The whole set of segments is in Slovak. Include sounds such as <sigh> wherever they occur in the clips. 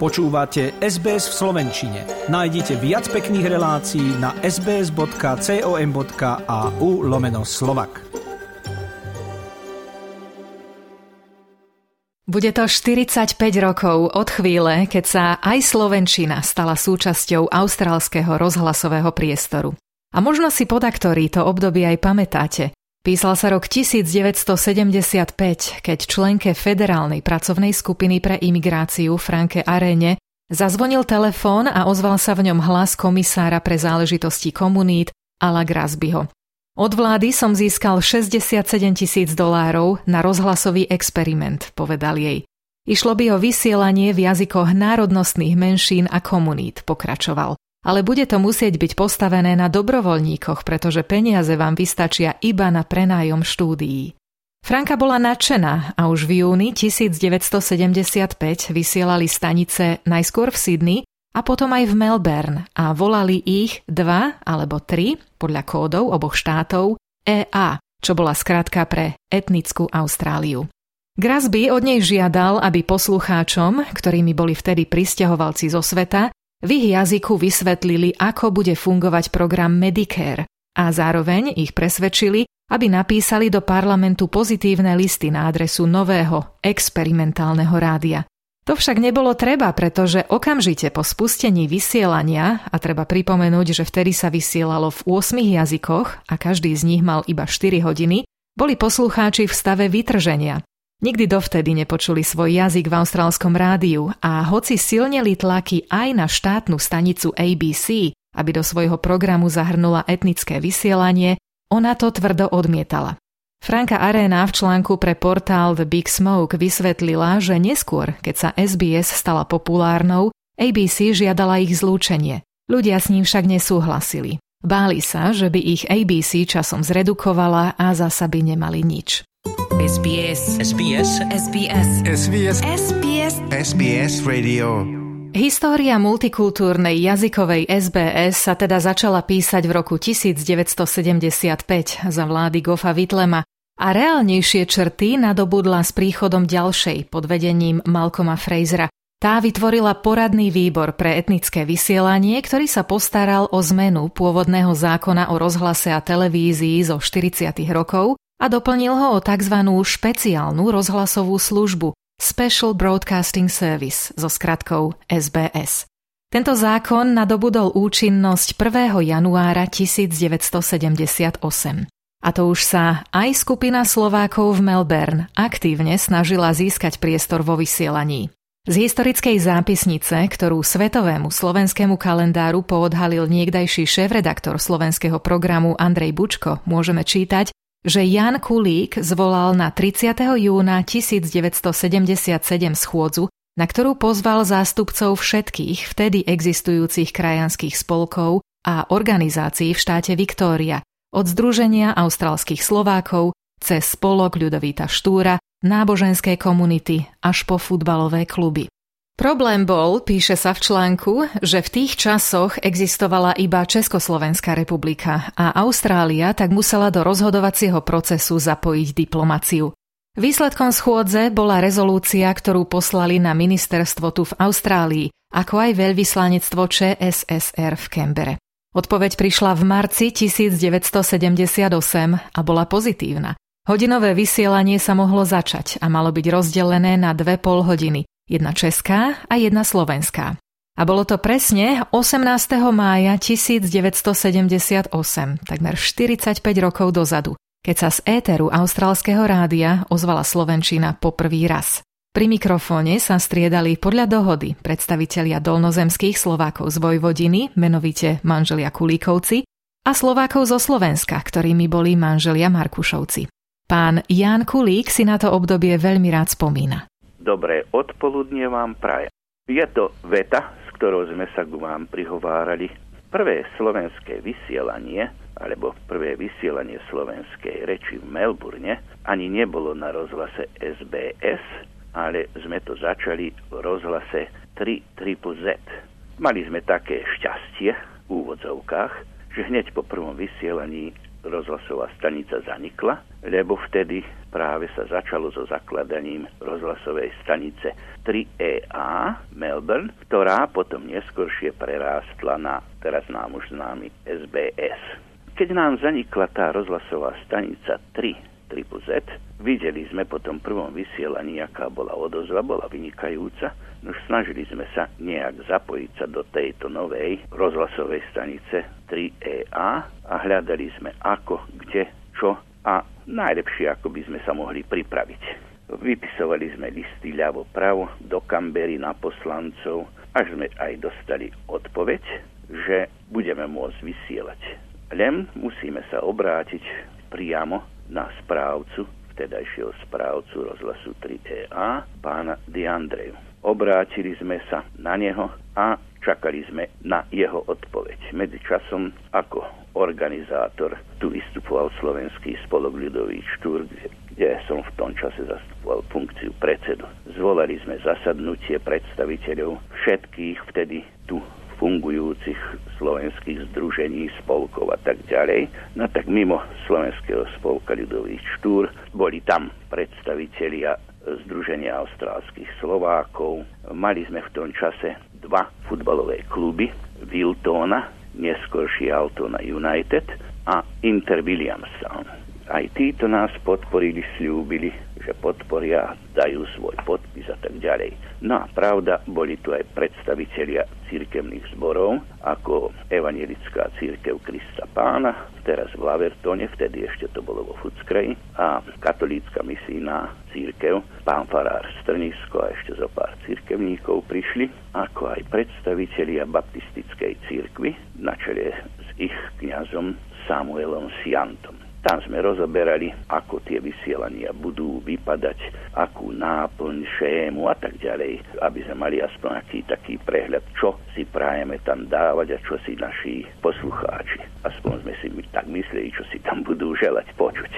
Počúvate SBS v Slovenčine. Nájdite viac pekných relácií na sbs.com.au lomeno slovak. Bude to 45 rokov od chvíle, keď sa aj Slovenčina stala súčasťou austrálskeho rozhlasového priestoru. A možno si podaktorí to obdobie aj pamätáte. Písal sa rok 1975, keď členke Federálnej pracovnej skupiny pre imigráciu Franke Arene zazvonil telefón a ozval sa v ňom hlas komisára pre záležitosti komunít Ala Grasbyho. Od vlády som získal 67 tisíc dolárov na rozhlasový experiment, povedal jej. Išlo by o vysielanie v jazykoch národnostných menšín a komunít, pokračoval ale bude to musieť byť postavené na dobrovoľníkoch, pretože peniaze vám vystačia iba na prenájom štúdií. Franka bola nadšená a už v júni 1975 vysielali stanice najskôr v Sydney a potom aj v Melbourne a volali ich dva alebo tri, podľa kódov oboch štátov, EA, čo bola skratka pre etnickú Austráliu. Grasby od nej žiadal, aby poslucháčom, ktorými boli vtedy pristahovalci zo sveta, v ich jazyku vysvetlili, ako bude fungovať program Medicare a zároveň ich presvedčili, aby napísali do parlamentu pozitívne listy na adresu nového experimentálneho rádia. To však nebolo treba, pretože okamžite po spustení vysielania, a treba pripomenúť, že vtedy sa vysielalo v 8 jazykoch a každý z nich mal iba 4 hodiny, boli poslucháči v stave vytrženia. Nikdy dovtedy nepočuli svoj jazyk v austrálskom rádiu a hoci silneli tlaky aj na štátnu stanicu ABC, aby do svojho programu zahrnula etnické vysielanie, ona to tvrdo odmietala. Franka Arena v článku pre portál The Big Smoke vysvetlila, že neskôr, keď sa SBS stala populárnou, ABC žiadala ich zlúčenie. Ľudia s ním však nesúhlasili. Báli sa, že by ich ABC časom zredukovala a zasa by nemali nič. SBS. SBS. SBS. SBS. SBS. SBS Radio. História multikultúrnej jazykovej SBS sa teda začala písať v roku 1975 za vlády Goffa Vitlema a reálnejšie črty nadobudla s príchodom ďalšej pod vedením Malcoma Frasera. Tá vytvorila poradný výbor pre etnické vysielanie, ktorý sa postaral o zmenu pôvodného zákona o rozhlase a televízii zo 40. rokov a doplnil ho o tzv. špeciálnu rozhlasovú službu Special Broadcasting Service so skratkou SBS. Tento zákon nadobudol účinnosť 1. januára 1978. A to už sa aj skupina Slovákov v Melbourne aktívne snažila získať priestor vo vysielaní. Z historickej zápisnice, ktorú svetovému slovenskému kalendáru poodhalil niekdajší šéf-redaktor slovenského programu Andrej Bučko, môžeme čítať, že Jan Kulík zvolal na 30. júna 1977 schôdzu, na ktorú pozval zástupcov všetkých vtedy existujúcich krajanských spolkov a organizácií v štáte Viktória, od Združenia austrálskych Slovákov cez spolok Ľudovíta Štúra, náboženské komunity až po futbalové kluby. Problém bol, píše sa v článku, že v tých časoch existovala iba Československá republika a Austrália tak musela do rozhodovacieho procesu zapojiť diplomáciu. Výsledkom schôdze bola rezolúcia, ktorú poslali na ministerstvo tu v Austrálii, ako aj veľvyslanectvo ČSSR v Kembere. Odpoveď prišla v marci 1978 a bola pozitívna. Hodinové vysielanie sa mohlo začať a malo byť rozdelené na dve pol hodiny jedna česká a jedna slovenská. A bolo to presne 18. mája 1978, takmer 45 rokov dozadu, keď sa z éteru austrálskeho rádia ozvala Slovenčina poprvý raz. Pri mikrofóne sa striedali podľa dohody predstavitelia dolnozemských Slovákov z Vojvodiny, menovite manželia Kulíkovci, a Slovákov zo Slovenska, ktorými boli manželia Markušovci. Pán Ján Kulík si na to obdobie veľmi rád spomína. Dobré odpoludnie vám prajem. Je to veta, s ktorou sme sa k vám prihovárali. Prvé slovenské vysielanie, alebo prvé vysielanie slovenskej reči v Melbourne, ani nebolo na rozhlase SBS, ale sme to začali v rozhlase 3 Z. Mali sme také šťastie v úvodzovkách, že hneď po prvom vysielaní rozhlasová stanica zanikla, lebo vtedy práve sa začalo so zakladaním rozhlasovej stanice 3EA Melbourne, ktorá potom neskôršie prerástla na teraz nám už známy SBS. Keď nám zanikla tá rozhlasová stanica 3 Triple Z. Videli sme po tom prvom vysielaní, aká bola odozva, bola vynikajúca. No snažili sme sa nejak zapojiť sa do tejto novej rozhlasovej stanice 3EA a hľadali sme ako, kde, čo a najlepšie, ako by sme sa mohli pripraviť. Vypisovali sme listy ľavo pravo do kambery na poslancov, až sme aj dostali odpoveď, že budeme môcť vysielať. Len musíme sa obrátiť priamo na správcu, vtedajšieho správcu rozhlasu 3EA, pána Diandreju. Obrátili sme sa na neho a čakali sme na jeho odpoveď. Medzi časom ako organizátor tu vystupoval slovenský spolok ľudový štúr, kde som v tom čase zastupoval funkciu predsedu. Zvolali sme zasadnutie predstaviteľov všetkých vtedy tu fungujúcich slovenských združení, spolkov a tak ďalej. No tak mimo Slovenského spolka ľudových štúr boli tam predstavitelia Združenia austrálskych Slovákov. Mali sme v tom čase dva futbalové kluby, Wiltona, neskôrší Altona United a Inter Williamstown. Aj títo nás podporili, slúbili, že podporia, dajú svoj podpis a tak ďalej. No a pravda, boli tu aj predstavitelia církevných zborov, ako Evangelická církev Krista Pána, teraz v Lavertone, vtedy ešte to bolo vo Fuckrej, a katolícka misijná církev, pán Farár Strnisko a ešte zo pár církevníkov prišli, ako aj predstavitelia baptistickej církvy na čele s ich kňazom Samuelom Siantom. Tam sme rozoberali, ako tie vysielania budú vypadať, akú náplň, šému a tak ďalej, aby sme mali aspoň aký taký prehľad, čo si prajeme tam dávať a čo si naši poslucháči. Aspoň sme si tak mysleli, čo si tam budú želať počuť.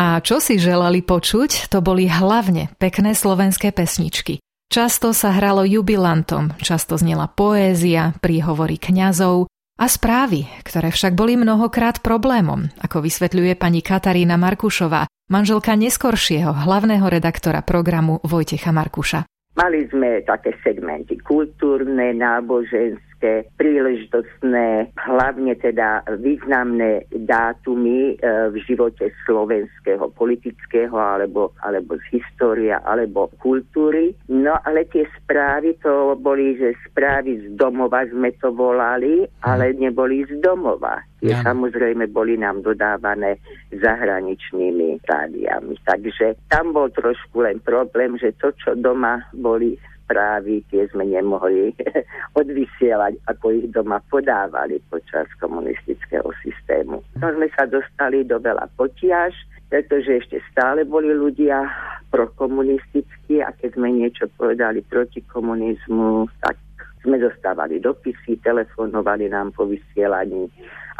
A čo si želali počuť, to boli hlavne pekné slovenské pesničky. Často sa hralo jubilantom, často znela poézia, príhovory kňazov, a správy, ktoré však boli mnohokrát problémom, ako vysvetľuje pani Katarína Markušová, manželka neskoršieho hlavného redaktora programu Vojtecha Markuša. Mali sme také segmenty kultúrne, náboženské, také príležitostné, hlavne teda významné dátumy e, v živote slovenského politického alebo, alebo z história alebo kultúry. No ale tie správy to boli, že správy z domova sme to volali, ale neboli z domova. Tie ja. samozrejme boli nám dodávané zahraničnými rádiami. Takže tam bol trošku len problém, že to, čo doma boli správy, tie sme nemohli <laughs> odvysielať, ako ich doma podávali počas komunistického systému. No sme sa dostali do veľa potiaž, pretože ešte stále boli ľudia prokomunistickí a keď sme niečo povedali proti komunizmu, tak sme dostávali dopisy, telefonovali nám po vysielaní,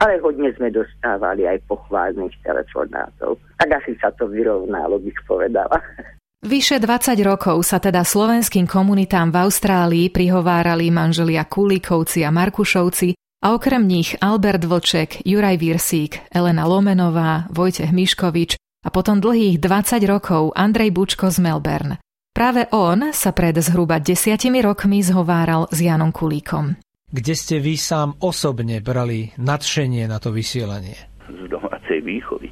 ale hodne sme dostávali aj pochválnych telefonátov. Tak asi sa to vyrovnalo, bych povedala. <laughs> Vyše 20 rokov sa teda slovenským komunitám v Austrálii prihovárali manželia Kulíkovci a Markušovci a okrem nich Albert Vlček, Juraj Virsík, Elena Lomenová, Vojtech Miškovič a potom dlhých 20 rokov Andrej Bučko z Melbourne. Práve on sa pred zhruba desiatimi rokmi zhováral s Janom Kulíkom. Kde ste vy sám osobne brali nadšenie na to vysielanie? Z domácej výchovy.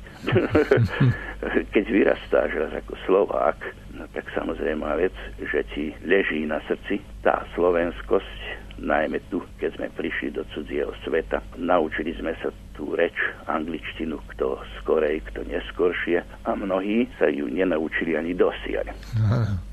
<laughs> Keď vyrastáš ako Slovák, no tak samozrejme vec, že ti leží na srdci tá slovenskosť, najmä tu, keď sme prišli do cudzieho sveta. Naučili sme sa tú reč, angličtinu, kto skorej, kto neskoršie a mnohí sa ju nenaučili ani dosiaľ.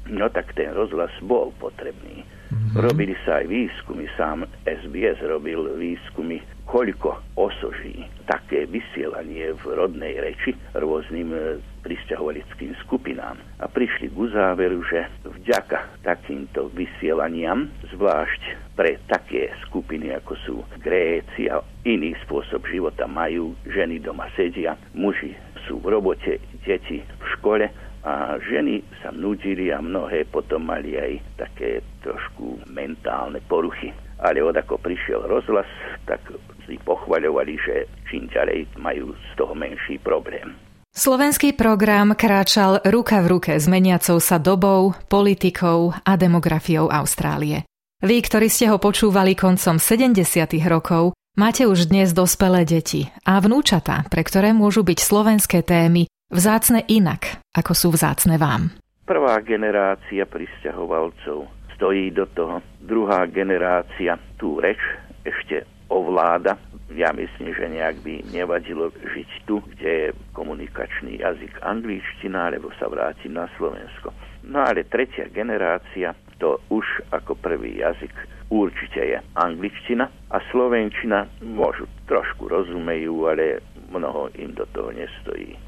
No tak ten rozhlas bol potrebný. Mm-hmm. Robili sa aj výskumy, sám SBS robil výskumy, koľko osoží také vysielanie v rodnej reči rôznym e, pristahovalickým skupinám. A prišli k záveru, že vďaka takýmto vysielaniam, zvlášť pre také skupiny, ako sú Gréci a iný spôsob života majú, ženy doma sedia, muži sú v robote, deti v škole a ženy sa nudili a mnohé potom mali aj také trošku mentálne poruchy. ale od ako prišiel rozhlas, tak si pochvaľovali, že čím ďalej majú z toho menší problém. Slovenský program kráčal ruka v ruke s meniacou sa dobou, politikou a demografiou Austrálie. Vy, ktorí ste ho počúvali koncom 70. rokov, máte už dnes dospelé deti a vnúčatá, pre ktoré môžu byť slovenské témy vzácne inak, ako sú vzácne vám. Prvá generácia pristahovalcov stojí do toho. Druhá generácia tú reč ešte ovláda. Ja myslím, že nejak by nevadilo žiť tu, kde je komunikačný jazyk angličtina, alebo sa vrátiť na Slovensko. No ale tretia generácia, to už ako prvý jazyk určite je angličtina a slovenčina môžu trošku rozumejú, ale mnoho im do toho nestojí.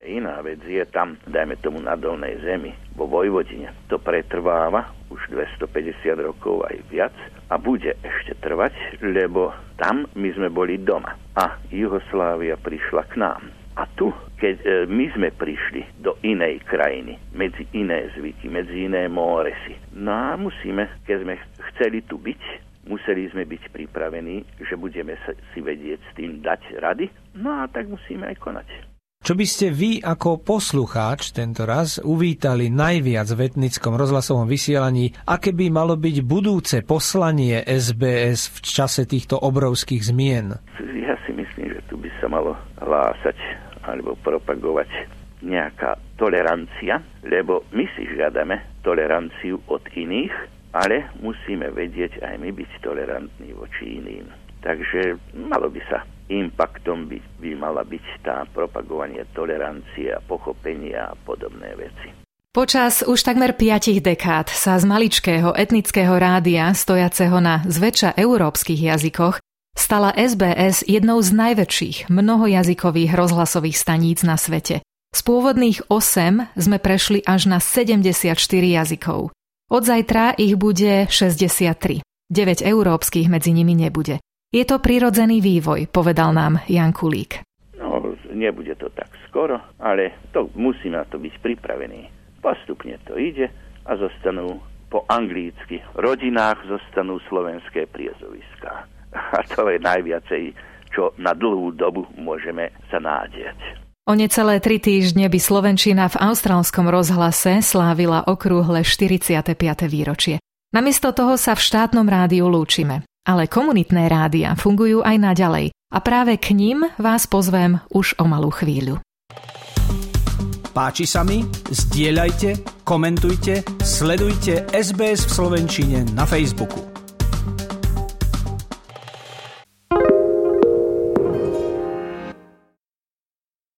Iná vec je tam, dajme tomu na dolnej zemi, vo Vojvodine. To pretrváva už 250 rokov aj viac a bude ešte trvať, lebo tam my sme boli doma a Juhoslávia prišla k nám. A tu, keď e, my sme prišli do inej krajiny, medzi iné zvyky, medzi iné móresy, no a musíme, keď sme chceli tu byť, museli sme byť pripravení, že budeme si vedieť s tým dať rady, no a tak musíme aj konať. Čo by ste vy ako poslucháč tento raz uvítali najviac v etnickom rozhlasovom vysielaní, aké by malo byť budúce poslanie SBS v čase týchto obrovských zmien? Ja si myslím, že tu by sa malo hlásať alebo propagovať nejaká tolerancia, lebo my si žiadame toleranciu od iných, ale musíme vedieť aj my byť tolerantní voči iným. Takže malo by sa impaktom by, by mala byť tá propagovanie tolerancie a pochopenia a podobné veci. Počas už takmer piatich dekád sa z maličkého etnického rádia, stojaceho na zväčša európskych jazykoch, stala SBS jednou z najväčších mnohojazykových rozhlasových staníc na svete. Z pôvodných 8 sme prešli až na 74 jazykov. Od zajtra ich bude 63. 9 európskych medzi nimi nebude. Je to prirodzený vývoj, povedal nám Jan Kulík. No, nebude to tak skoro, ale to musí na to byť pripravený. Postupne to ide a zostanú po anglícky. rodinách zostanú slovenské priezoviská. <laughs> A to je najviacej, čo na dlhú dobu môžeme sa nádieť. O necelé tri týždne by Slovenčina v austrálskom rozhlase slávila okrúhle 45. výročie. Namiesto toho sa v štátnom rádiu lúčime. Ale komunitné rádia fungujú aj naďalej a práve k ním vás pozvem už o malú chvíľu. Páči sa mi? Zdieľajte, komentujte, sledujte SBS v Slovenčine na Facebooku.